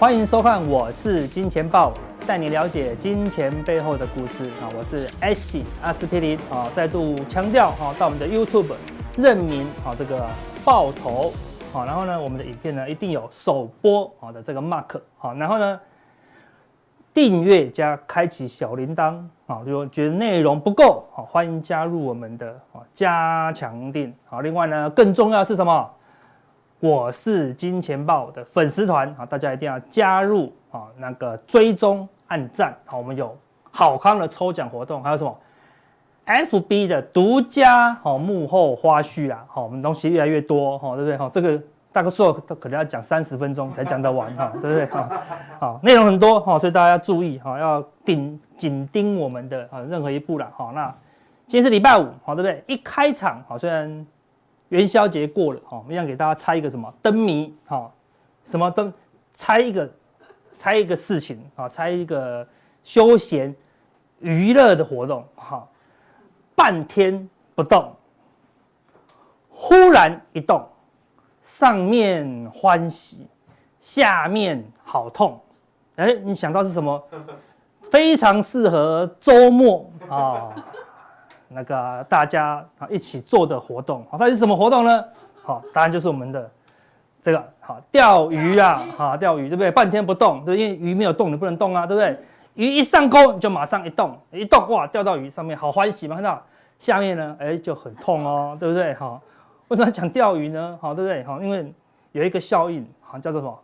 欢迎收看，我是金钱豹，带你了解金钱背后的故事啊！我是 S 阿司匹林啊，再度强调啊，到我们的 YouTube 认明啊这个爆头啊，然后呢，我们的影片呢一定有首播啊的这个 mark 好，然后呢。订阅加开启小铃铛啊！如果觉得内容不够，好，欢迎加入我们的啊加强錠。好，另外呢，更重要是什么？我是金钱豹的粉丝团啊，大家一定要加入啊！那个追踪按赞，好，我们有好康的抽奖活动，还有什么？FB 的独家好幕后花絮啦，好，我们东西越来越多，哈，对不对？好，这个。大概说可能要讲三十分钟才讲得完哈，对不对？哈，好，内容很多哈，所以大家要注意哈，要盯紧盯我们的啊任何一步了哈。那今天是礼拜五，好，对不对？一开场好，虽然元宵节过了哈，我们想给大家猜一个什么灯谜哈，什么灯？猜一个，猜一个事情啊，猜一个休闲娱乐的活动哈。半天不动，忽然一动。上面欢喜，下面好痛，哎，你想到是什么？非常适合周末啊、那个大家啊一起做的活动，好，它是什么活动呢？好，答案就是我们的这个好钓鱼啊，哈，钓鱼对不对？半天不动，对，因为鱼没有动，你不能动啊，对不对？鱼一上钩你就马上一动，一动哇，钓到鱼上面好欢喜嘛，看到下面呢，哎，就很痛哦，对不对？好。为什么讲钓鱼呢？好，对不对？好，因为有一个效应，好，叫做什么？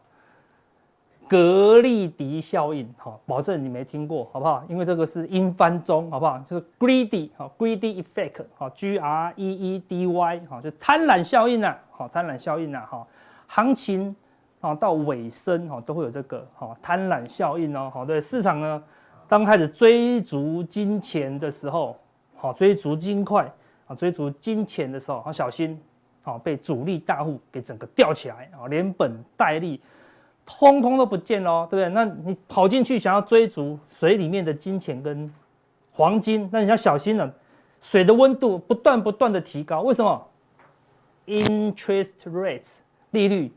格利迪效应，好，保证你没听过，好不好？因为这个是英翻中，好不好？就是 greedy，好，greedy effect，好，G R E E D Y，好，就贪婪效应呐，好，贪婪效应呐，哈，行情啊到尾声，哈，都会有这个，哈，贪婪效应哦，好，对，市场呢，刚开始追逐金钱的时候，好，追逐金块，啊，追逐金钱的时候，好，小心。好，被主力大户给整个吊起来啊，连本带利，通通都不见喽，对不对？那你跑进去想要追逐水里面的金钱跟黄金，那你要小心了，水的温度不断不断的提高，为什么？Interest rates 利率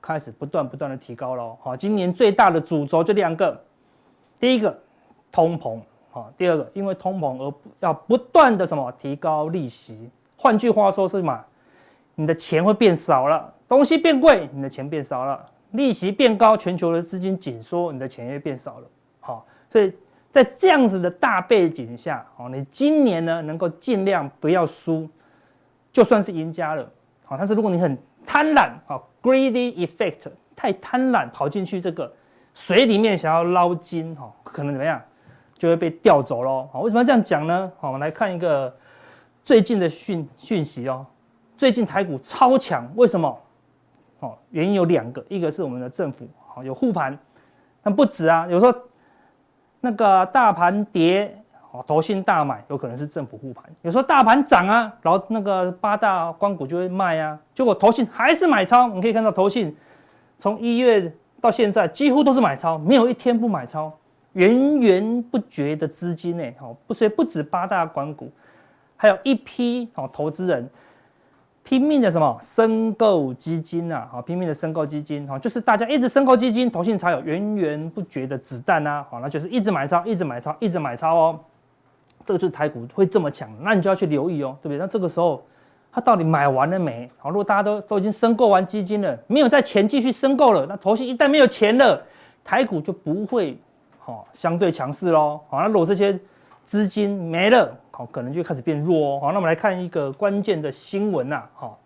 开始不断不断的提高喽。好，今年最大的主轴就两个，第一个通膨，好，第二个因为通膨而要不断的什么提高利息，换句话说是什么？你的钱会变少了，东西变贵，你的钱变少了，利息变高，全球的资金紧缩，你的钱也变少了。好，所以在这样子的大背景下，好，你今年呢能够尽量不要输，就算是赢家了。好，但是如果你很贪婪，好，greedy effect，太贪婪，跑进去这个水里面想要捞金，哈，可能怎么样，就会被钓走喽。好，为什么要这样讲呢？好，我们来看一个最近的讯讯息哦。最近台股超强，为什么？哦，原因有两个，一个是我们的政府好有护盘，但不止啊。有时候那个大盘跌，哦，投信大买，有可能是政府护盘。有时候大盘涨啊，然后那个八大光股就会卖啊，结果投信还是买超。你可以看到投信从一月到现在几乎都是买超，没有一天不买超，源源不绝的资金呢。好，不所以不止八大光股，还有一批好投资人。拼命的什么申购基金呐？好，拼命的申购基金，好，就是大家一直申购基金，投信才有源源不绝的子弹呐，好，那就是一直买超，一直买超，一直买超哦。这个就是台股会这么强，那你就要去留意哦，对不对？那这个时候他到底买完了没？好，如果大家都都已经申购完基金了，没有再钱继续申购了，那投信一旦没有钱了，台股就不会好相对强势喽。好，那如果这些资金没了。好可能就开始变弱哦。好，那我们来看一个关键的新闻呐。好，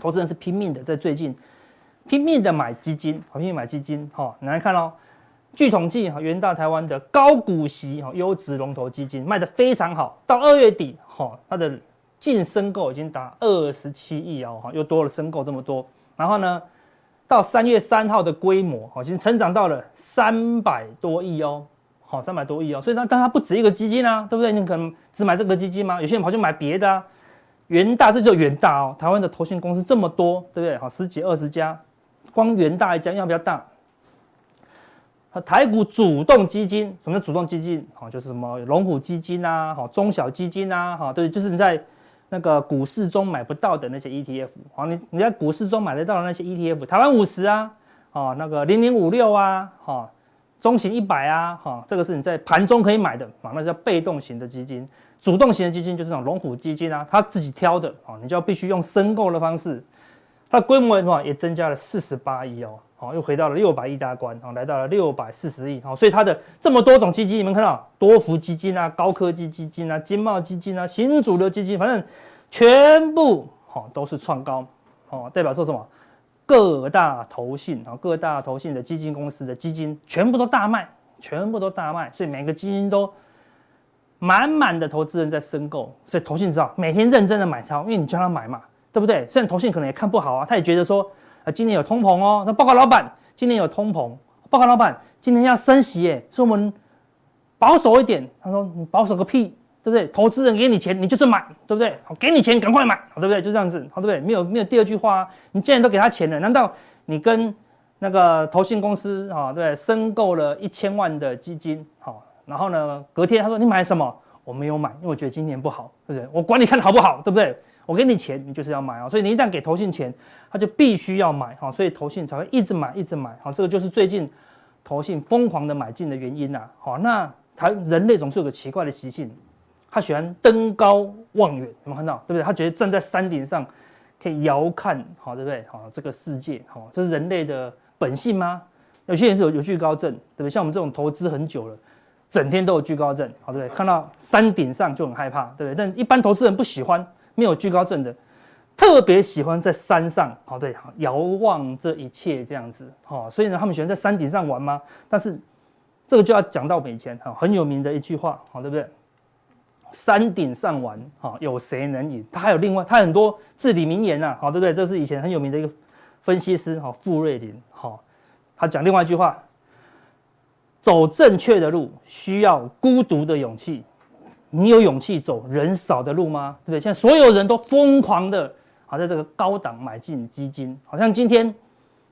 投资人是拼命的在最近拼命的买基金，好，拼命买基金。好，你来看哦。据统计，哈，元大台湾的高股息哈优质龙头基金卖得非常好。到二月底，哈，它的净申购已经达二十七亿哦，哈，又多了申购这么多。然后呢，到三月三号的规模，哈，已经成长到了三百多亿哦。好，三百多亿哦，所以它但它不止一个基金啊，对不对？你可能只买这个基金吗？有些人跑去买别的啊。元大这就元大哦，台湾的投信公司这么多，对不对？好，十几二十家，光元大一家要比较大。台股主动基金，什么叫主动基金？好，就是什么龙虎基金啊，好，中小基金啊，好，对，就是你在那个股市中买不到的那些 ETF，好，你你在股市中买得到的那些 ETF，台湾五十啊，哦，那个零零五六啊，好，中型一百啊，哈，这个是你在盘中可以买的啊，那叫被动型的基金。主动型的基金就是这种龙虎基金啊，他自己挑的啊，你就要必须用申购的方式。它的规模的话也增加了四十八亿哦，好，又回到了六百亿大关啊，来到了六百四十亿，好，所以它的这么多种基金，你们看到多福基金啊、高科技基金啊、金茂基金啊、新主流基金，反正全部好都是创高，哦，代表说什么？各大投信啊，各大投信的基金公司的基金全部都大卖，全部都大卖，所以每个基金都满满的投资人在申购，所以投信知道每天认真的买超，因为你叫他买嘛，对不对？虽然投信可能也看不好啊，他也觉得说啊，今年有通膨哦，那报告老板，今年有通膨，报告老板，今年要升息耶，所以我们保守一点。他说你保守个屁。对不对？投资人给你钱，你就是买，对不对？好，给你钱，赶快买，好，对不对？就这样子，好，对不对？没有没有第二句话啊。你既然都给他钱了，难道你跟那个投信公司啊，对，申购了一千万的基金，好，然后呢，隔天他说你买什么？我没有买，因为我觉得今年不好，对不对？我管你看好不好，对不对？我给你钱，你就是要买啊。所以你一旦给投信钱，他就必须要买，好，所以投信才会一直买，一直买，好，这个就是最近投信疯狂的买进的原因呐。好，那他人类总是有个奇怪的习性。他喜欢登高望远，有没有看到？对不对？他觉得站在山顶上可以遥看，好，对不对？好，这个世界，好，这是人类的本性吗？有些人是有有惧高症，对不对？像我们这种投资很久了，整天都有惧高症，好，对不对？看到山顶上就很害怕，对不对？但一般投资人不喜欢没有惧高症的，特别喜欢在山上，好，对，遥望这一切这样子，好，所以呢，他们喜欢在山顶上玩吗？但是这个就要讲到以前，哈，很有名的一句话，好，对不对？山顶上玩，哈，有谁能赢？他还有另外，他很多至理名言呐，好，对不对？这是以前很有名的一个分析师，哈，傅瑞林，哈，他讲另外一句话：走正确的路需要孤独的勇气。你有勇气走人少的路吗？对不对？现在所有人都疯狂的，好，在这个高档买进基金，好像今天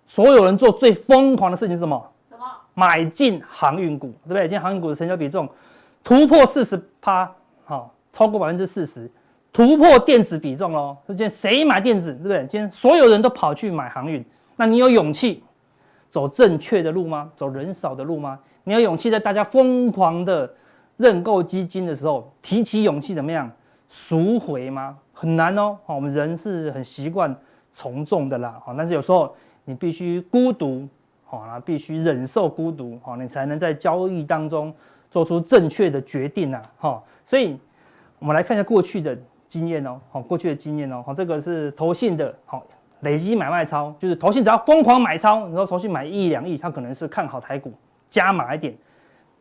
所有人做最疯狂的事情是什么？什么？买进航运股，对不对？今天航运股的成交比重突破四十趴。好，超过百分之四十，突破电子比重喽。今天谁买电子，对不对？今天所有人都跑去买航运，那你有勇气走正确的路吗？走人少的路吗？你有勇气在大家疯狂的认购基金的时候，提起勇气怎么样赎回吗？很难哦。好，我们人是很习惯从众的啦。好，但是有时候你必须孤独，好，必须忍受孤独，好，你才能在交易当中。做出正确的决定呐，哈，所以我们来看一下过去的经验哦，好，过去的经验哦，好，这个是投信的，好，累积买卖超，就是投信只要疯狂买超，你说投信买一亿两亿，它可能是看好台股加码一点，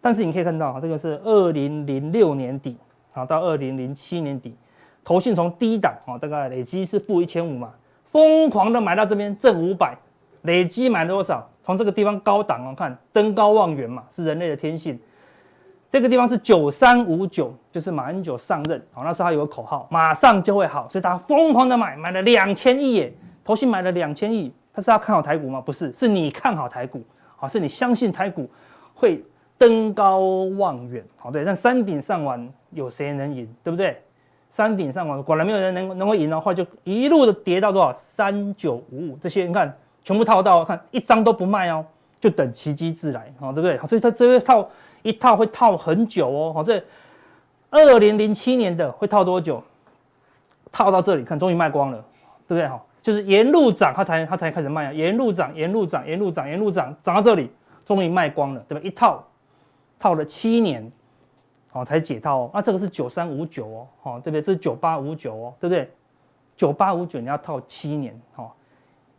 但是你可以看到，这个是二零零六年底，好，到二零零七年底，投信从低档，哦，大概累积是负一千五嘛，疯狂的买到这边正五百，累积买多少？从这个地方高档哦，看登高望远嘛，是人类的天性。这个地方是九三五九，就是马英九上任，好，那时候他有个口号，马上就会好，所以他疯狂的买，买了两千亿耶，投信买了两千亿，他是要看好台股吗？不是，是你看好台股，好，是你相信台股会登高望远，好，对，但山顶上玩有谁能赢，对不对？山顶上玩果然没有人能能够赢的话，就一路的跌到多少？三九五五，这些你看全部套到，看一张都不卖哦，就等奇迹自来，好，对不对？好，所以他这边套。一套会套很久哦，好，这二零零七年的会套多久？套到这里看，终于卖光了，对不对？哈，就是沿路涨，它才它才开始卖啊，沿路涨，沿路涨，沿路涨，沿路涨，涨到这里，终于卖光了，对吧？一套套了七年，好，才解套哦。那这个是九三五九哦，好，对不对？这是九八五九哦，对不对？九八五九你要套七年，好。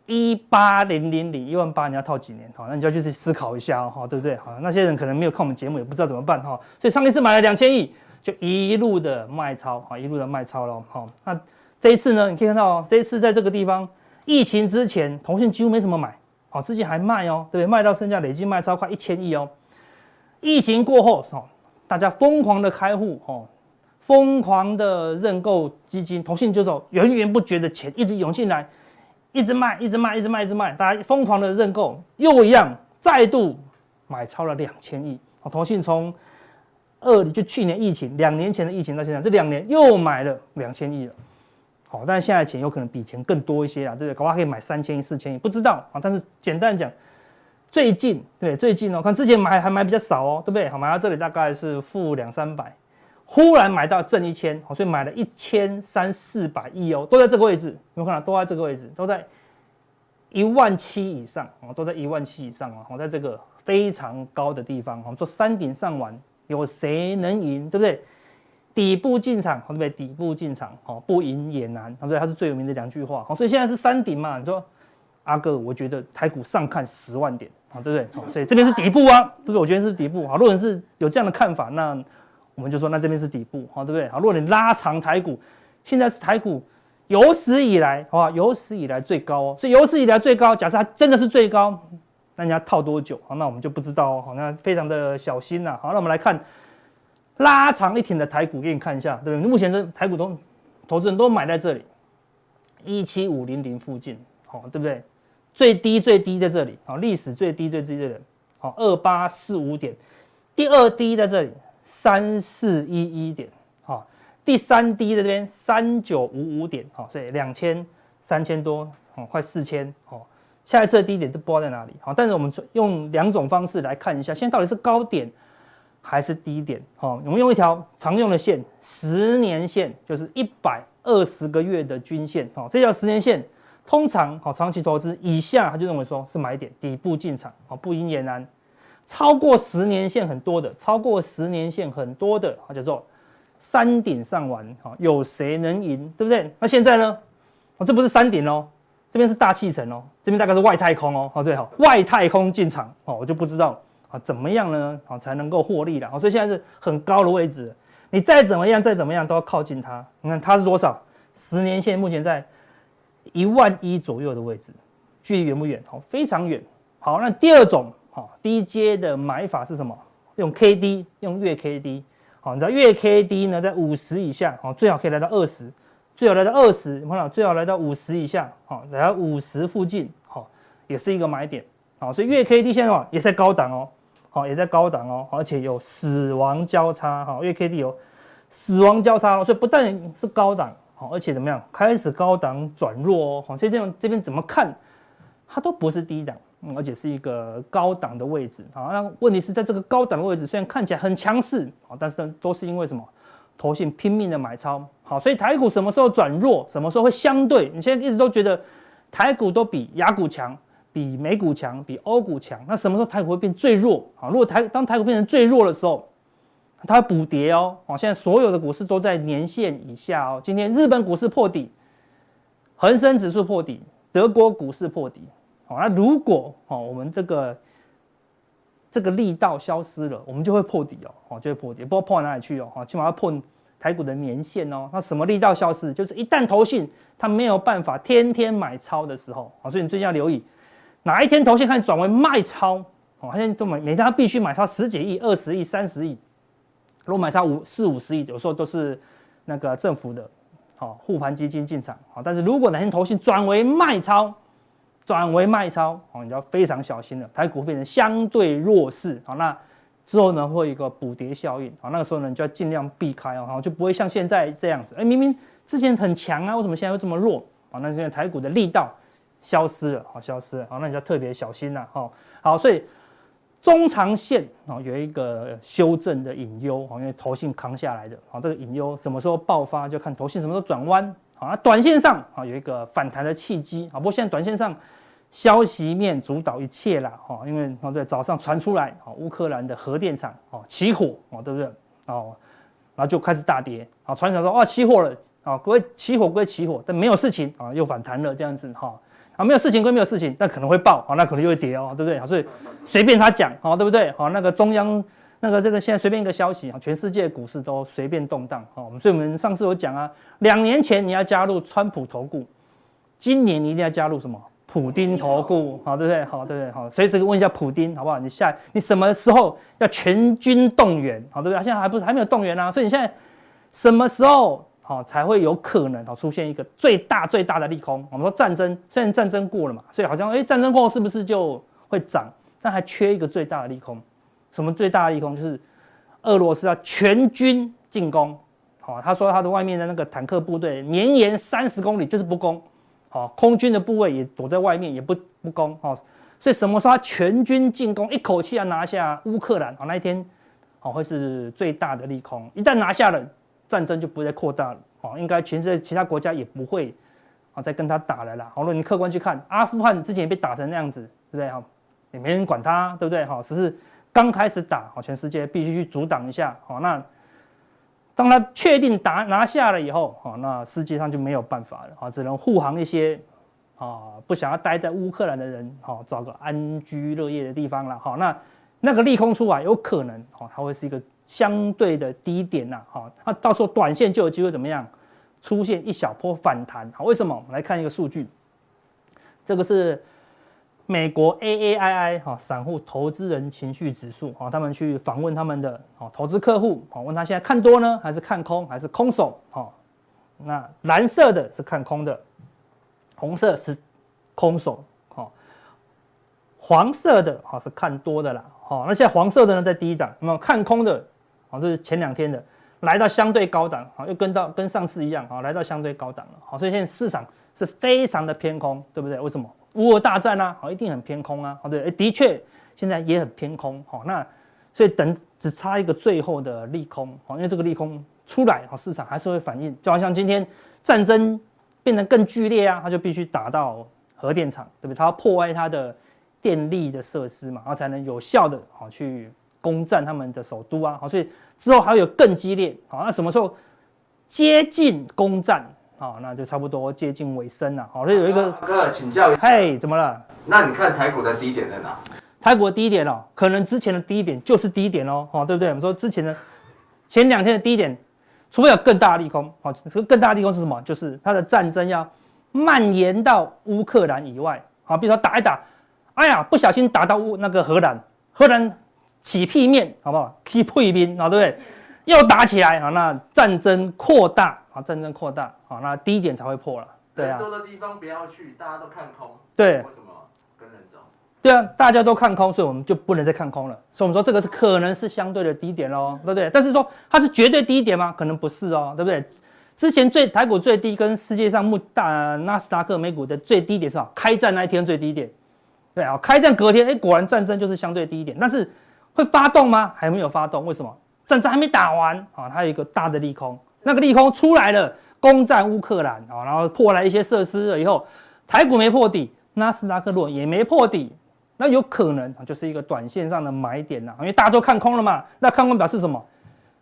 一八零零零一万八，你要套几年？好，那你就要去思考一下哦，哈，对不对？好，那些人可能没有看我们节目，也不知道怎么办哈。所以上一次买了两千亿，就一路的卖超，哈，一路的卖超了。好，那这一次呢？你可以看到，这一次在这个地方，疫情之前，腾讯几乎没什么买，好，自己还卖哦，对不对？卖到剩下累计卖超快一千亿哦。疫情过后，大家疯狂的开户，哦，疯狂的认购基金，腾讯就走源源不绝的钱一直涌进来。一直卖，一直卖，一直卖，一直卖，大家疯狂的认购，又一样，再度买超了两千亿。好，投信从二就去年疫情，两年前的疫情到现在，这两年又买了两千亿了。好，但是现在钱有可能比钱更多一些啊，对不对？搞不好可以买三千亿、四千亿，不知道啊。但是简单讲，最近对最近哦，看之前买还买比较少哦，对不对？好，买到这里大概是负两三百，忽然买到正一千，好，所以买了一千三四百亿哦，都在这个位置，有没有看到？都在这个位置，都在一万七以上哦，都在一万七以上哦，我在这个非常高的地方，我们说山顶上玩，有谁能赢？对不对？底部进场，对不对？底部进场，好，不赢也难，对不对？它是最有名的两句话，好，所以现在是山顶嘛，你说。阿哥，我觉得台股上看十万点啊，对不对？所以这边是底部啊，对不对？我觉得是底部。好，如果你是有这样的看法，那我们就说，那这边是底部，好，对不对？好，如果你拉长台股，现在是台股有史以来，好吧，有史以来最高哦。所以有史以来最高，假设它真的是最高，那你要套多久？好，那我们就不知道哦。好，那非常的小心呐。好，那我们来看拉长一挺的台股，给你看一下，对不对？目前是台股都投资人都买在这里，一七五零零附近，好，对不对？最低最低在这里，好，历史最低最低的人，好，二八四五点，第二低在这里，三四一一点，好，第三低在这边，三九五五点，好，所以两千三千多，哦，快四千，哦，下一次的低点就不知道在哪里，好，但是我们用两种方式来看一下，现在到底是高点还是低点，好，我们用一条常用的线，十年线，就是一百二十个月的均线，好，这条十年线。通常好，长期投资以下，他就认为说是买点，底部进场，好，不赢也难。超过十年线很多的，超过十年线很多的，叫做山顶上玩，好，有谁能赢，对不对？那现在呢？哦，这不是山顶哦，这边是大气层哦，这边大概是外太空哦，好，对，好，外太空进场，哦，我就不知道啊，怎么样呢？好，才能够获利了，好，所以现在是很高的位置，你再怎么样，再怎么样都要靠近它。你看它是多少？十年线目前在。一万一左右的位置，距离远不远？好，非常远。好，那第二种好低阶的买法是什么？用 K D，用月 K D。好，你知道月 K D 呢，在五十以下，好，最好可以来到二十，最好来到二十，你看到最好来到五十以下，好，来到五十附近，好，也是一个买点。好，所以月 K D 现在哦，也在高档哦，好，也在高档哦，而且有死亡交叉，哈，月 K D 有死亡交叉，所以不但是高档。好，而且怎么样？开始高档转弱哦，好，所以这样这边怎么看，它都不是低档，嗯，而且是一个高档的位置。好，那问题是在这个高档的位置，虽然看起来很强势，好，但是都是因为什么？投信拼命的买超。好，所以台股什么时候转弱？什么时候会相对？你现在一直都觉得台股都比雅股强，比美股强，比欧股强。那什么时候台股会变最弱？好，如果台当台股变成最弱的时候，它补跌哦，好，现在所有的股市都在年线以下哦。今天日本股市破底，恒生指数破底，德国股市破底。好，那如果哦，我们这个这个力道消失了，我们就会破底哦，哦，就会破底，不知道破哪里去哦，起码要破台股的年线哦。那什么力道消失？就是一旦投信它没有办法天天买超的时候，所以你最近要留意哪一天投信开始转为卖超，哦，现在都每每天必须买超十几亿、二十亿、三十亿。如果买超五四五十亿，有时候都是那个政府的，好护盘基金进场，好，但是如果哪天投信转为卖超，转为卖超，好，你就要非常小心了，台股变成相对弱势，好，那之后呢会有一个补跌效应，好，那个时候呢你就要尽量避开哦，好，就不会像现在这样子，哎，明明之前很强啊，为什么现在又这么弱？好，那现在台股的力道消失了，好，消失了，好，那你就要特别小心了，好，好，所以。中长线啊，有一个修正的隐忧啊，因为头性扛下来的啊，这个隐忧什么时候爆发，就看头性什么时候转弯啊。短线上啊，有一个反弹的契机啊，不过现在短线上消息面主导一切啦哈，因为哦对，早上传出来啊，乌克兰的核电厂哦起火哦，对不对哦，然后就开始大跌啊，传讲说啊起火了啊，归起火归起火，但没有事情啊，又反弹了这样子哈。啊，没有事情归没有事情，但可能会爆，啊，那可能又会跌哦，对不对？所以随便他讲，好，对不对？好，那个中央那个这个现在随便一个消息啊，全世界股市都随便动荡，好，我们所以我们上次有讲啊，两年前你要加入川普投顾，今年你一定要加入什么？普丁投顾，好，对不对？好，对不对？好，随时问一下普丁，好不好？你下你什么时候要全军动员？好，对不对？现在还不是还没有动员啊，所以你现在什么时候？好，才会有可能好出现一个最大最大的利空。我们说战争，虽然战争过了嘛，所以好像哎，战争过后是不是就会涨？但还缺一个最大的利空。什么最大的利空？就是俄罗斯要全军进攻。好，他说他的外面的那个坦克部队绵延三十公里就是不攻。好，空军的部位也躲在外面也不不攻。好，所以什么时候他全军进攻，一口气要拿下乌克兰，好，那一天，好，会是最大的利空。一旦拿下了，战争就不会再扩大了，好，应该全世界其他国家也不会，好，再跟他打了啦。好，如果你客观去看，阿富汗之前也被打成那样子，对不对？哈，也没人管他，对不对？哈，只是刚开始打，好，全世界必须去阻挡一下，好，那当他确定打拿下了以后，好，那世界上就没有办法了，好，只能护航一些。啊，不想要待在乌克兰的人，好，找个安居乐业的地方了。好，那那个利空出来，有可能，好，它会是一个相对的低点呐。好，那到时候短线就有机会怎么样，出现一小波反弹。好，为什么？我们来看一个数据，这个是美国 AAII 哈散户投资人情绪指数。好，他们去访问他们的哦投资客户，好，问他现在看多呢，还是看空，还是空手？好，那蓝色的是看空的。红色是空手，好，黄色的好是看多的啦，好，那现在黄色的呢在低档，那么看空的，好，这是前两天的，来到相对高档，好，又跟到跟上次一样，好，来到相对高档了，好，所以现在市场是非常的偏空，对不对？为什么？乌俄大战啊，好，一定很偏空啊，好，对，的确现在也很偏空，好，那所以等只差一个最后的利空，好，因为这个利空出来，好，市场还是会反应，就好像今天战争。变得更剧烈啊，他就必须打到核电厂，对不对？他要破坏他的电力的设施嘛，然后才能有效的好去攻占他们的首都啊。好，所以之后还有更激烈。好，那什么时候接近攻占？好，那就差不多接近尾声了。好，所以有一个哥请教一下，嘿，怎么了？那你看台股的低点在哪？台股的低点哦，可能之前的低点就是低点哦，哦，对不对？我们说之前的前两天的低点。除非有更大的利空，好，这个更大的利空是什么？就是它的战争要蔓延到乌克兰以外，好，比如说打一打，哎呀，不小心打到乌那个荷兰，荷兰起屁面，好不好？起屁面，好，对不对？又打起来，啊，那战争扩大，啊，战争扩大，好，那低点才会破了，对啊。人多的地方不要去，大家都看空，对。为什么跟人走对啊，大家都看空，所以我们就不能再看空了。所以我们说这个是可能是相对的低点喽，对不对？但是说它是绝对低点吗？可能不是哦，对不对？之前最台股最低跟世界上目大纳斯达克美股的最低点是啊？开战那一天最低点，对啊，开战隔天，哎，果然战争就是相对低点。但是会发动吗？还没有发动，为什么？战争还没打完啊，它有一个大的利空，那个利空出来了，攻占乌克兰啊，然后破坏一些设施了以后，台股没破底，纳斯达克落也没破底。那有可能，就是一个短线上的买点呐，因为大家都看空了嘛。那看空表示什么？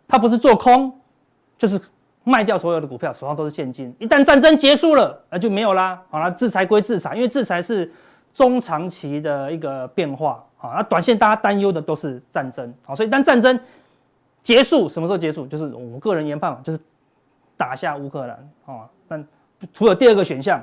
他不是做空，就是卖掉所有的股票，手上都是现金。一旦战争结束了，那就没有啦。好了，制裁归制裁，因为制裁是中长期的一个变化。好，那短线大家担忧的都是战争。好，所以当战争结束，什么时候结束？就是我个人研判嘛，就是打下乌克兰。好，那除了第二个选项，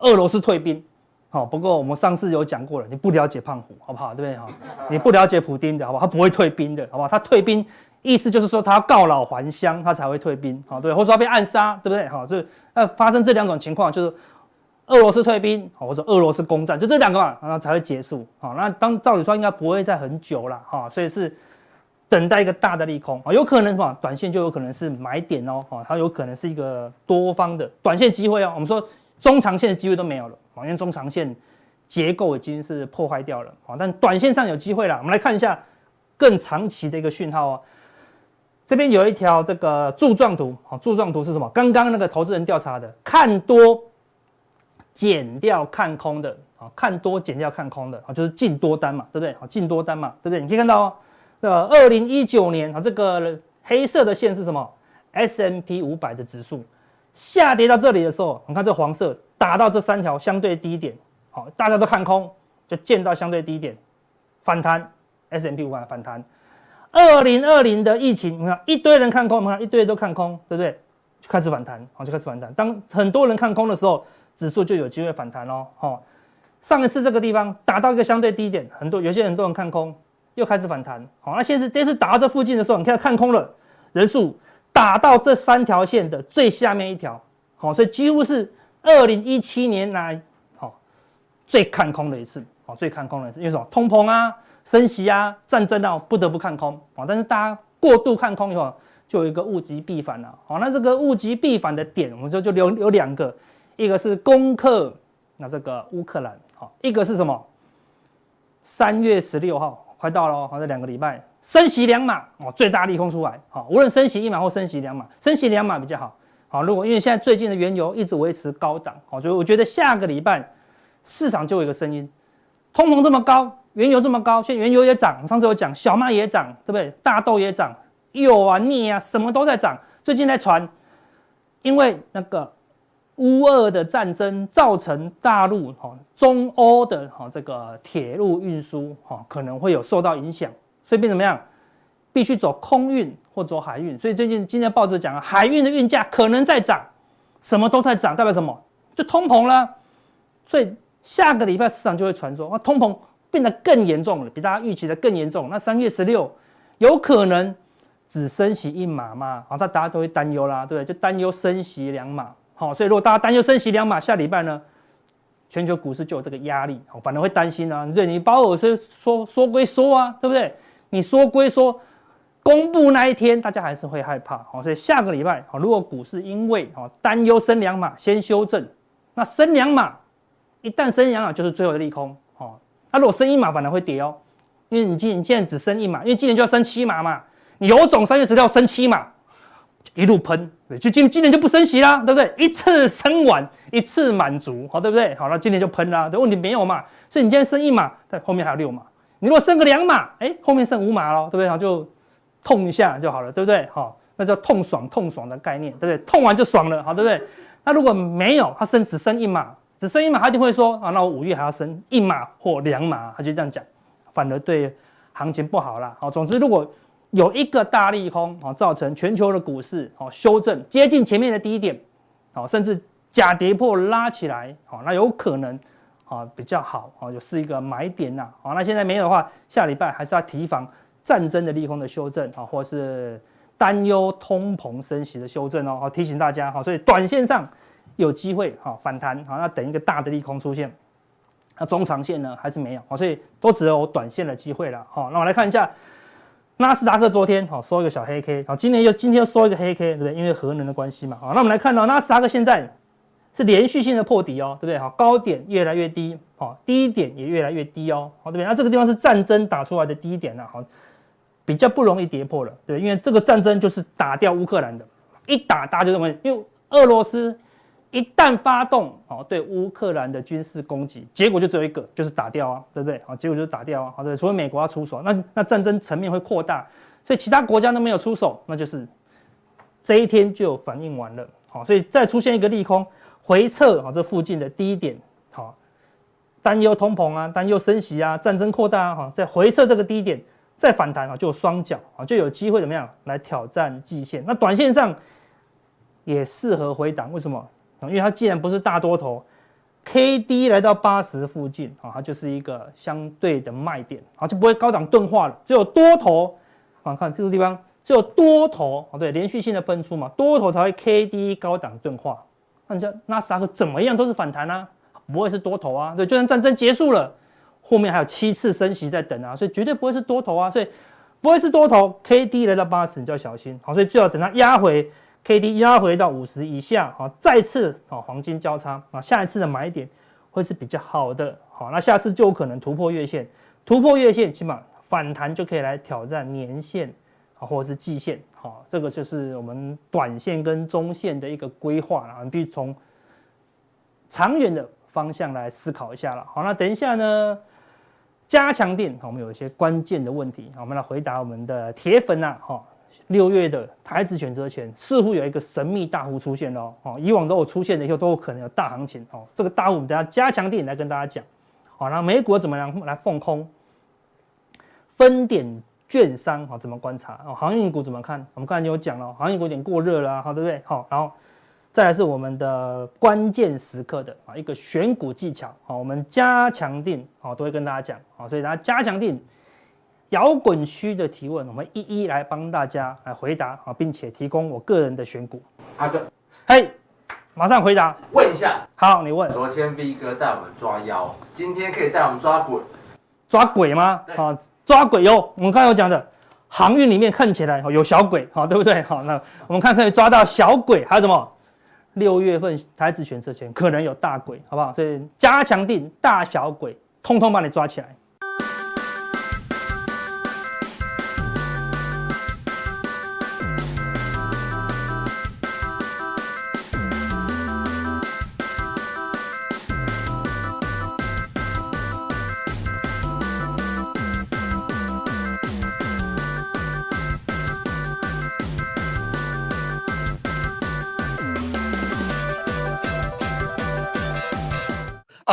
俄罗斯退兵。好，不过我们上次有讲过了，你不了解胖虎，好不好？对不对？哈，你不了解普丁的，好不好？他不会退兵的，好不好？他退兵意思就是说他告老还乡，他才会退兵，好，对，或者说他被暗杀，对不对？好，所以那发生这两种情况，就是俄罗斯退兵，好，或者俄罗斯攻占，就这两个嘛，然后才会结束。好，那当照理说应该不会再很久了，哈，所以是等待一个大的利空啊，有可能什么？短线就有可能是买点哦，哈，它有可能是一个多方的短线机会哦。我们说中长线的机会都没有了。因为中长线结构已经是破坏掉了啊，但短线上有机会了。我们来看一下更长期的一个讯号哦。这边有一条这个柱状图，好，柱状图是什么？刚刚那个投资人调查的，看多减掉看空的，啊，看多减掉看空的，啊，就是进多单嘛，对不对？好，进多单嘛，对不对？你可以看到哦，呃，二零一九年啊，这个黑色的线是什么？S M P 五百的指数下跌到这里的时候，你看这黄色。打到这三条相对低点，好，大家都看空，就见到相对低点反弹 S M P 五百反弹。二零二零的疫情，你看一堆人看空，你看一堆人都看空，对不对？就开始反弹，好，就开始反弹。当很多人看空的时候，指数就有机会反弹喽。好，上一次这个地方打到一个相对低点，很多有些很多人看空，又开始反弹。好，那现在这次打到这附近的时候，你看看空了人数打到这三条线的最下面一条，好，所以几乎是。二零一七年来，好，最看空的一次，好，最看空的一次，因为什么？通膨啊，升息啊，战争啊，不得不看空啊。但是大家过度看空以后，就有一个物极必反了。好，那这个物极必反的点，我们就就有有两个，一个是攻克那这个乌克兰，好，一个是什么？三月十六号快到了，好，这两个礼拜升息两码哦，最大利空出来，好，无论升息一码或升息两码，升息两码比较好，好，如果因为现在最近的原油一直维持高档，好，所以我觉得下个礼拜市场就有一个声音，通膨这么高，原油这么高，现在原油也涨，上次有讲小麦也涨，对不对？大豆也涨，油啊、镍啊，什么都在涨，最近在传，因为那个。乌俄的战争造成大陆哈中欧的哈这个铁路运输哈可能会有受到影响，所以变怎么样？必须走空运或走海运。所以最近今天报纸讲，海运的运价可能在涨，什么都在涨，代表什么？就通膨了。所以下个礼拜市场就会传说啊，通膨变得更严重了，比大家预期的更严重。那三月十六有可能只升息一码吗？啊，大家都会担忧啦，对不对？就担忧升息两码。好，所以如果大家担忧升息两码，下礼拜呢，全球股市就有这个压力，好，反而会担心啊。对，你鲍尔说说说归说啊，对不对？你说归说，公布那一天，大家还是会害怕。好，所以下个礼拜，好，如果股市因为好担忧升两码先修正，那升两码一旦升两码就是最后的利空。好，那如果升一码反而会跌哦，因为你今你现在只升一码，因为今年就要升七码嘛，你有种三月十六升七码。一路喷，对，就今今年就不升息啦，对不对？一次升完，一次满足，好，对不对？好了，今年就喷啦，这问题没有嘛？所以你今天升一码，在后面还有六码，你如果升个两码，哎，后面剩五码喽，对不对？好，就痛一下就好了，对不对？好，那叫痛爽痛爽的概念，对不对？痛完就爽了，好，对不对？那如果没有，他升只升一码，只升一码，他一定会说啊，那我五月还要升一码或两码，他就这样讲，反而对行情不好啦。好，总之如果。有一个大利空啊，造成全球的股市啊修正接近前面的低点，啊，甚至假跌破拉起来，好，那有可能啊比较好啊，就是一个买点呐，好，那现在没有的话，下礼拜还是要提防战争的利空的修正啊，或是担忧通膨升息的修正哦，好，提醒大家哈，所以短线上有机会哈反弹，好，那等一个大的利空出现，那中长线呢还是没有，所以都只有短线的机会了，好，那我来看一下。纳斯达克昨天好收一个小黑 K，好，今年又今天又收一个黑 K，对不对？因为核能的关系嘛，好，那我们来看到纳斯达克现在是连续性的破底哦，对不对？好，高点越来越低，好，低点也越来越低哦，好，对不对？那这个地方是战争打出来的低点呐，好，比较不容易跌破了，对，因为这个战争就是打掉乌克兰的，一打大家就认为，因为俄罗斯。一旦发动哦，对乌克兰的军事攻击，结果就只有一个，就是打掉啊，对不对？好，结果就是打掉啊，好的，除非美国要出手，那那战争层面会扩大，所以其他国家都没有出手，那就是这一天就反应完了，好，所以再出现一个利空回撤啊，这附近的低点，好，担忧通膨啊，担忧升息啊，战争扩大啊，哈，再回撤这个低点再反弹啊，就双脚啊，就有机会怎么样来挑战季线，那短线上也适合回档，为什么？因为它既然不是大多头，K D 来到八十附近啊，它就是一个相对的卖点啊，就不会高档钝化了。只有多头啊，看这个地方只有多头啊，对，连续性的喷出嘛，多头才会 K D 高档钝化。那你像纳斯达克怎么样都是反弹啊，不会是多头啊。对，就算战争结束了，后面还有七次升息在等啊，所以绝对不会是多头啊，所以不会是多头。K D 来到八十，你就要小心。好，所以最好等它压回。K D 压回到五十以下，好，再次啊黄金交叉啊，下一次的买点会是比较好的，好，那下次就有可能突破月线，突破月线，起码反弹就可以来挑战年线啊，或者是季线，好，这个就是我们短线跟中线的一个规划啊，你必须从长远的方向来思考一下了，好，那等一下呢，加强錠，我们有一些关键的问题，我们来回答我们的铁粉呐，哈。六月的台指选择权似乎有一个神秘大户出现了哦，以往都有出现的，以后都有可能有大行情哦。这个大户我们等下加强錠来跟大家讲。好，那美股怎么样来放空？分点券商好怎么观察？哦，航运股怎么看？我们刚才有讲了，航运股有点过热了，好对不对？好，然后再来是我们的关键时刻的啊一个选股技巧，好，我们加强錠好都会跟大家讲，好，所以大家加强錠。摇滚区的提问，我们一一来帮大家来回答啊，并且提供我个人的选股。阿哥，嘿，马上回答。问一下，好，你问。昨天 V 哥带我们抓妖，今天可以带我们抓鬼？抓鬼吗？啊，抓鬼哟。我们刚才有讲的，航运里面看起来有小鬼，好，对不对？好，那我们看可以抓到小鬼，还有什么？六月份台指选择权可能有大鬼，好不好？所以加强定大小鬼，通通把你抓起来。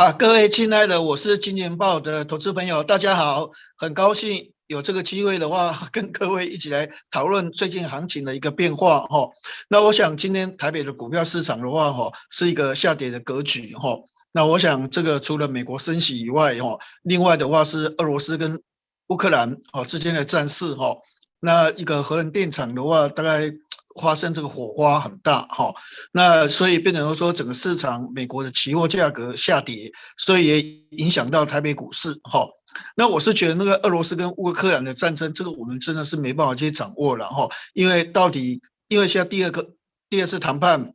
啊，各位亲爱的，我是金钱豹的投资朋友，大家好，很高兴有这个机会的话，跟各位一起来讨论最近行情的一个变化哈。那我想今天台北的股票市场的话哈，是一个下跌的格局哈。那我想这个除了美国升息以外哈，另外的话是俄罗斯跟乌克兰哦之间的战事哈。那一个核能电厂的话，大概。发生这个火花很大哈，那所以变成说整个市场美国的期货价格下跌，所以也影响到台北股市哈。那我是觉得那个俄罗斯跟乌克兰的战争，这个我们真的是没办法去掌握了哈，因为到底因为现在第二个第二次谈判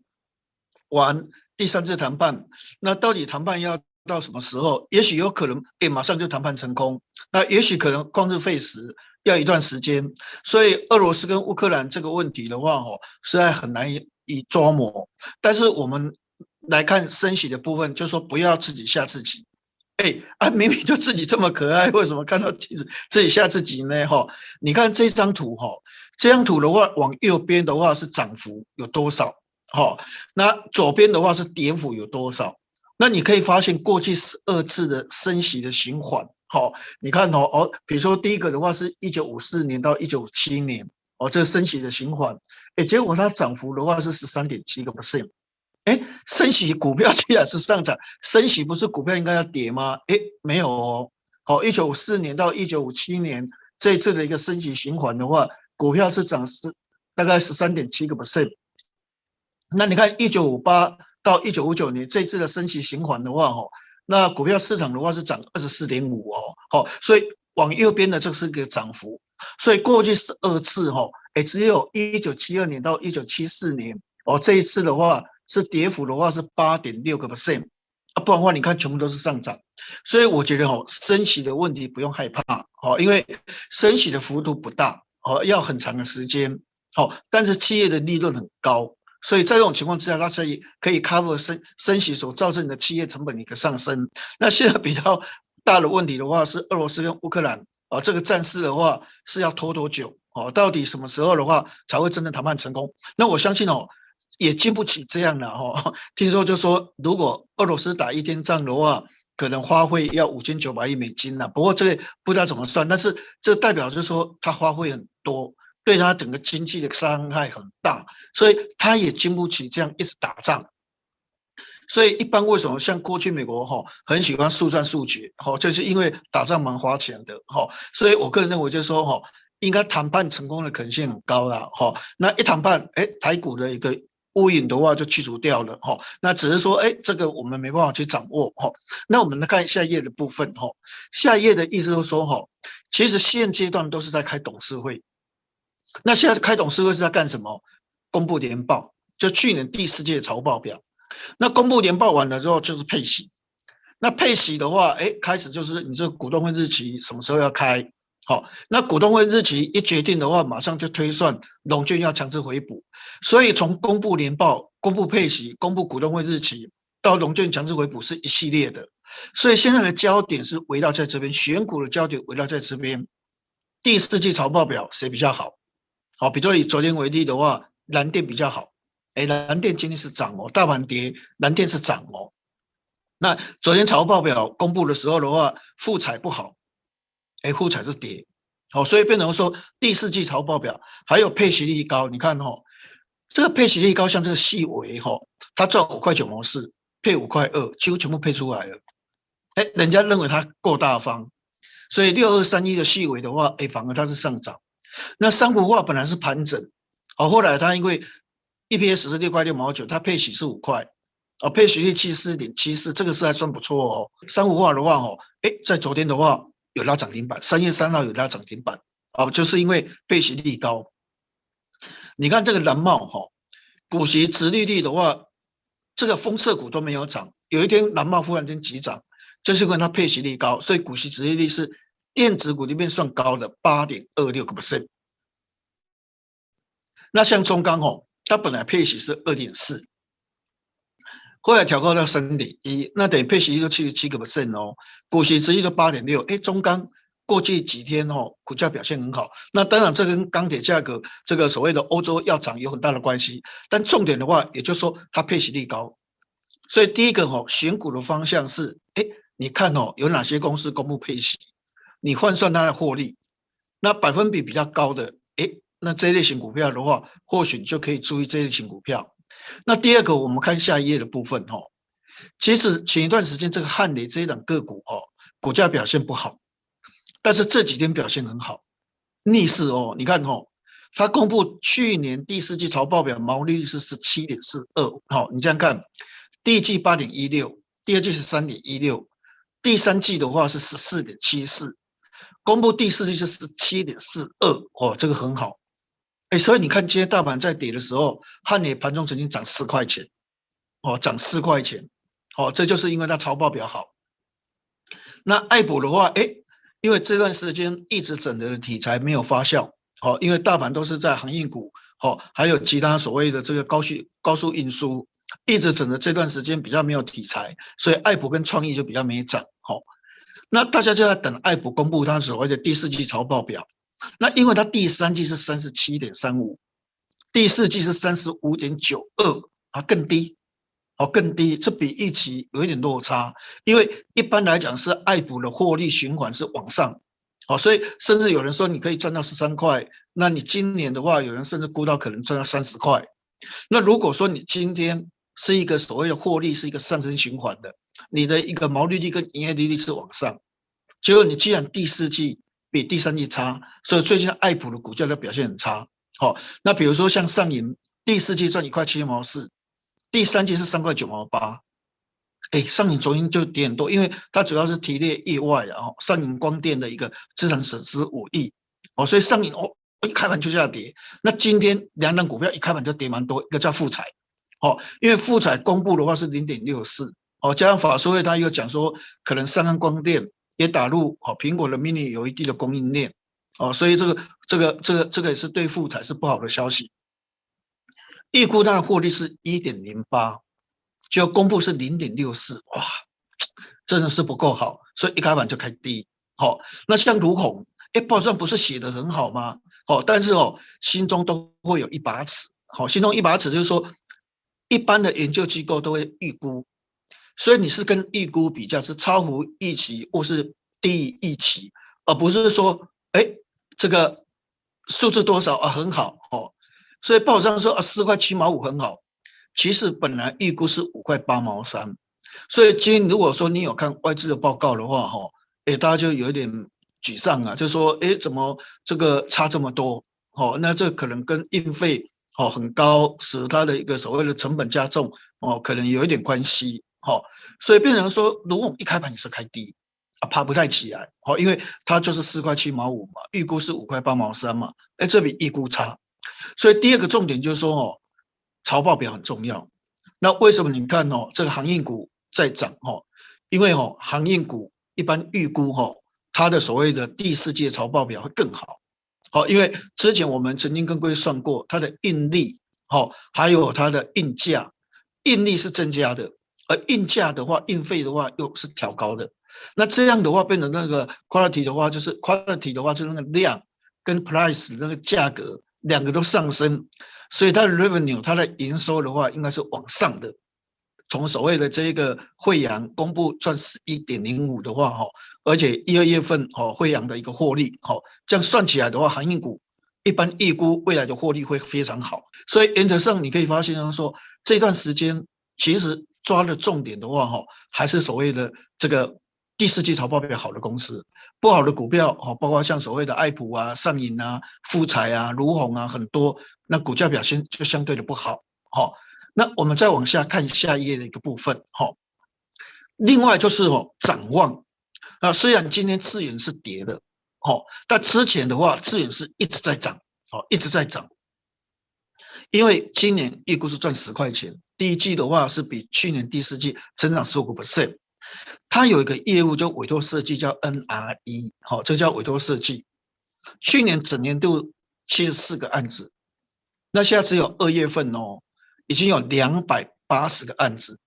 完，第三次谈判，那到底谈判要到什么时候？也许有可能诶马上就谈判成功，那也许可能旷日费时。要一段时间，所以俄罗斯跟乌克兰这个问题的话，哦，实在很难以捉摸。但是我们来看升息的部分，就说不要自己吓自己。哎，啊，明明就自己这么可爱，为什么看到镜子自己吓自己呢？哈，你看这张图，哈，这张图的话，往右边的话是涨幅有多少？哈，那左边的话是跌幅有多少？那你可以发现过去十二次的升息的循环。好，你看哦哦，比如说第一个的话是一九五四年到一九五七年，哦，这个升息的循环，哎，结果它涨幅的话是十三点七个 percent，哎，升息股票居然是上涨，升息不是股票应该要跌吗？哎，没有哦，好，一九五四年到一九五七年这一次的一个升息循环的话，股票是涨十大概十三点七个 percent，那你看一九五八到一九五九年这次的升息循环的话，哈。那股票市场的话是涨二十四点五哦，好，所以往右边的这是个涨幅，所以过去十二次哈，哎，只有一九七二年到一九七四年哦，这一次的话是跌幅的话是八点六个 percent，啊，不然的话你看全部都是上涨，所以我觉得哦，升息的问题不用害怕，哦，因为升息的幅度不大，哦，要很长的时间，好，但是企业的利润很高。所以在这种情况之下，它可以可以 cover 升升息所造成的企业成本的一个上升。那现在比较大的问题的话，是俄罗斯跟乌克兰啊，这个战事的话是要拖多久？哦，到底什么时候的话才会真正谈判成功？那我相信哦，也经不起这样的哈。听说就说，如果俄罗斯打一天仗的话，可能花费要五千九百亿美金了。不过这个不知道怎么算，但是这代表就是说它花费很多。对他整个经济的伤害很大，所以他也经不起这样一直打仗。所以一般为什么像过去美国哈很喜欢速战速决，哈，就是因为打仗蛮花钱的，哈。所以我个人认为就是说哈，应该谈判成功的可能性很高啦，哈。那一谈判，哎，台股的一个乌云的话就去除掉了，哈。那只是说，哎，这个我们没办法去掌握，哈。那我们来看下一页的部分，哈。下一页的意思就是说，哈，其实现阶段都是在开董事会。那现在开董事会是在干什么？公布年报，就去年第四届财务报表。那公布年报完了之后就是配息。那配息的话，哎，开始就是你这股东会日期什么时候要开？好，那股东会日期一决定的话，马上就推算融券要强制回补。所以从公布年报、公布配息、公布股东会日期到融券强制回补是一系列的。所以现在的焦点是围绕在这边，选股的焦点围绕在这边。第四季财报表谁比较好？好，比如说以昨天为例的话，蓝电比较好，哎，蓝电今天是涨哦，大盘跌，蓝电是涨哦。那昨天财报表公布的时候的话，富彩不好，哎，富彩是跌，好，所以变成说第四季财报表还有配息率高，你看哦，这个配息率高，像这个细微哈，它赚五块九毛四，配五块二，几乎全部配出来了，哎，人家认为它够大方，所以六二三一的细微的话，哎，反而它是上涨。那三福化本来是盘整，哦，后来它因为 EPS 是六块六毛九，它配息是五块，哦，配息率七四点七四，这个是还算不错哦。三福化的话，哦，哎，在昨天的话有拉涨停板，三月三号有拉涨停板，哦，就是因为配息率高。你看这个蓝茂哈，股息殖利率的话，这个封测股都没有涨，有一天蓝茂忽然间急涨，就是因为它配息率高，所以股息殖利率是。电子股里面算高的八点二六个 percent，那像中钢哦，它本来配息是二点四，后来调高到三点一，那等于配息率都七十七个 percent 哦，股息殖利率都八点六，哎，中钢过去几天哦，股价表现很好，那当然这跟钢铁价格这个所谓的欧洲要涨有很大的关系，但重点的话，也就是说它配息率高，所以第一个哦选股的方向是，哎，你看哦，有哪些公司公布配息，你换算它的获利，那百分比比较高的，哎，那这一类型股票的话，或许你就可以注意这类型股票。那第二个，我们看下一页的部分哈，其实前一段时间这个汉雷这一档个股哦，股价表现不好，但是这几天表现很好，逆势哦，你看哦。它公布去年第四季财报表，毛利率是十七点四二，好，你这样看，第一季八点一六，第二季是三点一六，第三季的话是十四点七四，公布第四季是十七点四二，哦，这个很好，哎，所以你看今天大盘在跌的时候，汉磊盘中曾经涨四块钱，哦，涨四块钱，哦，这就是因为它财报表好。那爱普的话，哎，因为这段时间一直整的题材没有发酵。好，因为大盘都是在航运股，好，还有其他所谓的这个高速高速运输，一直整的这段时间比较没有题材，所以爱普跟创意就比较没涨。好，那大家就在等爱普公布它所谓的第四季财报表。那因为它第三季是三十七点三五，第四季是三十五点九二啊，更低，哦，更低，这比预期有一点落差。因为一般来讲是爱普的获利循环是往上。好，所以甚至有人说你可以赚到十三块，那你今年的话，有人甚至估到可能赚到三十块。那如果说你今天是一个所谓的获利是一个上升循环的，你的一个毛利率跟营业利率是往上，结果你既然第四季比第三季差，所以最近爱普的股价的表现很差。好，那比如说像上影第四季赚一块七毛四，第三季是三块九毛八。哎，上影昨天就跌很多，因为它主要是提列意外啊，上影光电的一个资产损失五亿哦，所以上影哦一开盘就下跌。那今天两档股票一开盘就跌蛮多，一个叫富采，哦，因为富采公布的话是零点六四，哦，加上法说会他又讲说可能三安光电也打入哦苹果的 mini 有一定的供应链，哦，所以这个这个这个这个也是对富才是不好的消息。预估它的获利是一点零八。就公布是零点六四，哇，真的是不够好，所以一开盘就开低。好，那像如虹，哎，报上不是写的很好吗？哦，但是哦，心中都会有一把尺。好，心中一把尺就是说，一般的研究机构都会预估，所以你是跟预估比较，是超乎预期或是低于预期，而不是说，哎，这个数字多少啊很好，哦，所以报上说啊四块七毛五很好。其实本来预估是五块八毛三，所以今天如果说你有看外资的报告的话，哈，哎，大家就有点沮丧啊，就说，哎，怎么这个差这么多？哦，那这可能跟运费哦很高，使它的一个所谓的成本加重哦，可能有一点关系，哈，所以变成说，如果一开盘你是开低啊，爬不太起来，哦，因为它就是四块七毛五嘛，预估是五块八毛三嘛，哎，这比预估差，所以第二个重点就是说，哦。财报表很重要，那为什么你看哦，这个航运股在涨哦？因为哦，航运股一般预估哈，它的所谓的第四季财报表会更好，好，因为之前我们曾经跟各位算过，它的运力好，还有它的运价，运力是增加的，而运价的话，运费的话又是调高的，那这样的话变成那个 quality 的话，就是 quality 的话就是那个量跟 price 那个价格两个都上升。所以它的 revenue，它的营收的话，应该是往上的。从所谓的这个惠阳公布赚十一点零五的话，哈，而且一二月份哦，惠阳的一个获利，哈，这样算起来的话，航运股一般预估未来的获利会非常好。所以原则上你可以发现说，这段时间其实抓的重点的话，哈，还是所谓的这个。第四季财报比较好的公司，不好的股票哦，包括像所谓的爱普啊、上银啊、富采啊、如虹啊，很多那股价表现就相对的不好。好，那我们再往下看下一页的一个部分。好，另外就是哦，展望啊，虽然今天智原是跌的，好，但之前的话智原是一直在涨，哦，一直在涨，因为今年预估是赚十块钱，第一季的话是比去年第四季增长十五个 percent。他有一个业务叫委托设计，叫 NRE，好，这叫委托设计。去年整年度七十四个案子，那现在只有二月份哦，已经有两百八十个案子，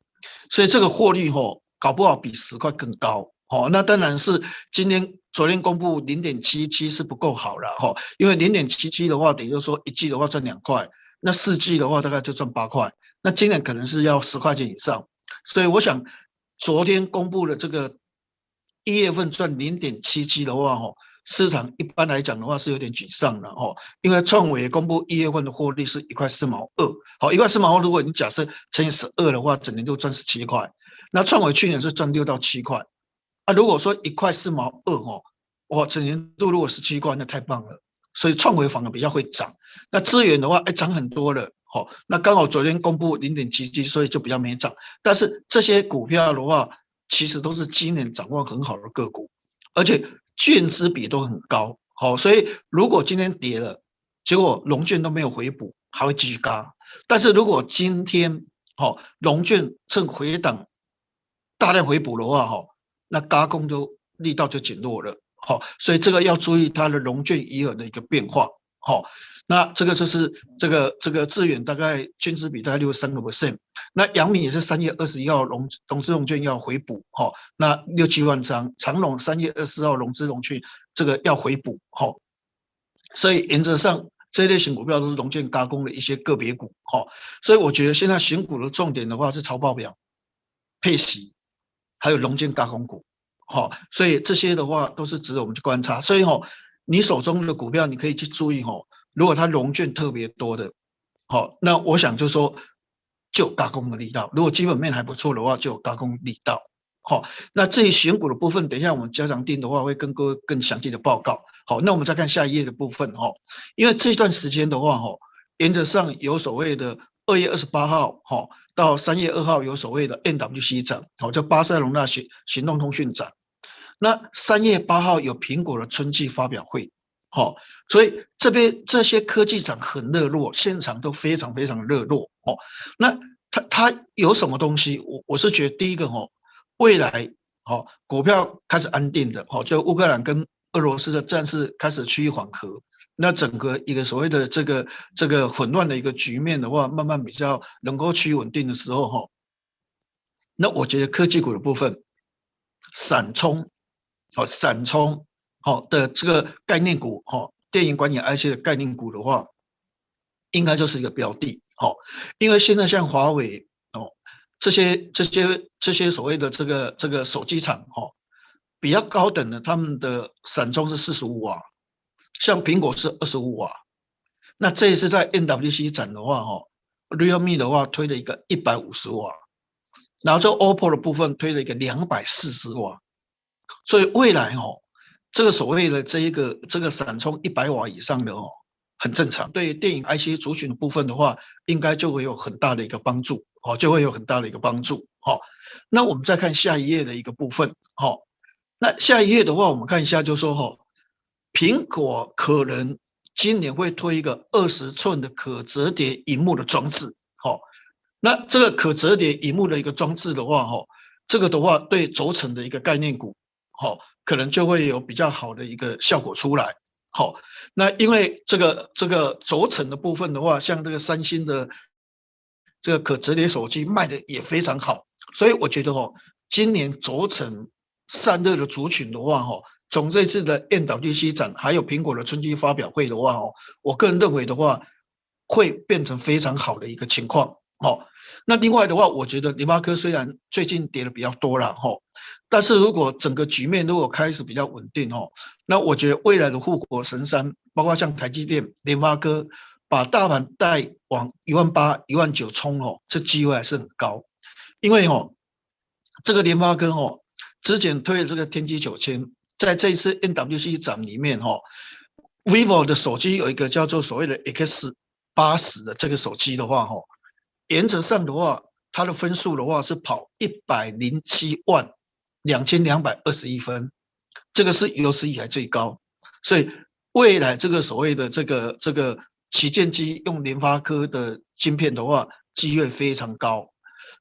所以这个获利哦，搞不好比十块更高。好，那当然是今天昨天公布零点七七是不够好了哈，因为零点七七的话，等于说一季的话赚两块，那四季的话大概就赚八块，那今年可能是要十块钱以上。所以我想昨天公布的这个一月份赚零点七七的话，哦，市场一般来讲的话是有点沮丧的，哦，因为创维公布一月份的获利是一块四毛二，好，一块四毛二，如果你假设乘以十二的话，整年就赚十七块，那创维去年是赚六到七块，啊，如果说一块四毛二，哦，哇，整年度如果十七块，那太棒了。所以创维反而比较会涨，那资源的话，哎，涨很多了，好，那刚好昨天公布零点七七，所以就比较没涨。但是这些股票的话，其实都是今年展望很好的个股，而且券资比都很高，好，所以如果今天跌了，结果龙券都没有回补，还会继续嘎。但是如果今天好龙券趁回档大量回补的话，哈，那嘎空就力道就减弱了。好，所以这个要注意它的龙券余额的一个变化。好，那这个就是这个这个智远大概券资比大概六十三个 percent。那阳明也是三月二十一号融融资融券要回补。好，那六七万张，长隆三月二十四号融资融券这个要回补。好，所以原则上这一类型股票都是融券轧空的一些个别股。好，所以我觉得现在选股的重点的话是超报表、配息，还有融券轧空股。好，所以这些的话都是值得我们去观察。所以哈，你手中的股票你可以去注意哈，如果它融券特别多的，好，那我想就说就有轧空的力道。如果基本面还不错的话，就有轧空力道。好，那至于选股的部分，等一下我们家长定的话会跟各位更详细的报告。好，那我们再看下一页的部分哈，因为这段时间的话哈，原则上有所谓的二月二十八号哈到三月二号有所谓的 NWC 展，好，叫巴塞隆纳行行动通讯展。那三月八号有苹果的春季发表会，好，所以这边这些科技展很热络，现场都非常非常热络哦。那它它有什么东西？我我是觉得第一个哦，未来好股票开始安定的，好，就乌克兰跟俄罗斯的战事开始趋于缓和，那整个一个所谓的这个这个混乱的一个局面的话，慢慢比较能够趋于稳定的时候哈，那我觉得科技股的部分闪冲。哦，闪冲好的这个概念股，哈，电影管理 IC 的概念股的话，应该就是一个标的，好，因为现在像华为哦，这些这些这些所谓的这个这个手机厂，哈，比较高等的，他们的闪充是四十五瓦，像苹果是二十五瓦，那这一次在 NWC 展的话，哈，Realme 的话推了一个一百五十瓦，然后这 OPPO 的部分推了一个两百四十瓦。所以未来哦，这个所谓的这一个这个闪充一百瓦以上的哦，很正常。对电影 IC 族群的部分的话，应该就会有很大的一个帮助哦，就会有很大的一个帮助。好，那我们再看下一页的一个部分。好，那下一页的话，我们看一下，就说哈，苹果可能今年会推一个二十寸的可折叠荧幕的装置。好，那这个可折叠荧幕的一个装置的话，哈，这个的话对轴承的一个概念股。好，可能就会有比较好的一个效果出来。好，那因为这个这个轴承的部分的话，像这个三星的这个可折叠手机卖的也非常好，所以我觉得哦，今年轴承散热的族群的话，哈，从这次的 MWC 展还有苹果的春季发表会的话，哦，我个人认为的话，会变成非常好的一个情况。好，那另外的话，我觉得联发科虽然最近跌的比较多了，哈。但是如果整个局面如果开始比较稳定哦，那我觉得未来的护国神山，包括像台积电、联发科，把大盘带往一万八、一万九冲哦，这机会还是很高。因为哦，这个联发科哦，之前推的这个天玑九千，在这一次 NWC 展里面哦，vivo 的手机有一个叫做所谓的 X 八十的这个手机的话哦，原则上的话，它的分数的话是跑一百零七万。两千两百二十一分，这个是有史以来最高，所以未来这个所谓的这个这个旗舰机用联发科的晶片的话，机会非常高。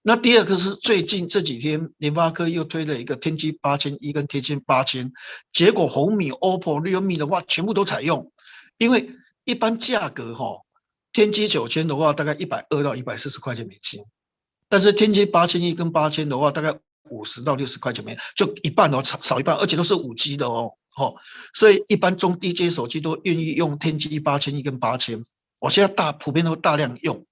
那第二个是最近这几天联发科又推了一个天玑八千一跟天玑八千，结果红米、OPPO、Realme 的话全部都采用，因为一般价格哈，天玑九千的话大概一百二到一百四十块钱美金，但是天玑八千一跟八千的话大概。五十到六十块钱没，就一半哦，少少一半，而且都是五 G 的哦，哦，所以一般中低阶手机都愿意用天玑八千一跟八千，我现在大普遍都大量用，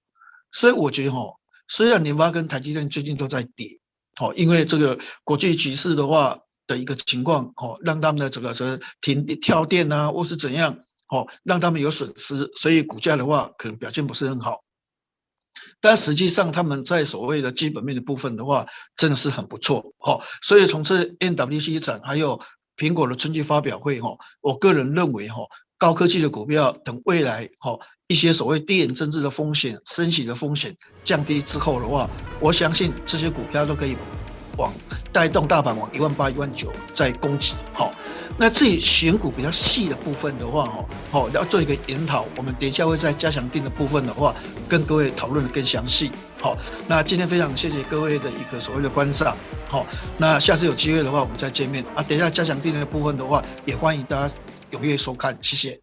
所以我觉得哈，虽然联发跟台积电最近都在跌，哦，因为这个国际局势的话的一个情况，哦，让他们的这个是停跳电啊，或是怎样，哦，让他们有损失，所以股价的话可能表现不是很好。但实际上他们在所谓的基本面的部分的话，真的是很不错，哦，所以从这 NWC 展还有苹果的春季发表会，哈，我个人认为，哈，高科技的股票等未来，哈。一些所谓地缘政治的风险、升息的风险降低之后的话，我相信这些股票都可以往带动大盘往一万八、一万九再攻击。好，那至于选股比较细的部分的话，哦，好要做一个研讨，我们等一下会在加强定的部分的话，跟各位讨论的更详细。好，那今天非常谢谢各位的一个所谓的观赏。好，那下次有机会的话，我们再见面啊。等一下加强定的部分的话，也欢迎大家踊跃收看，谢谢。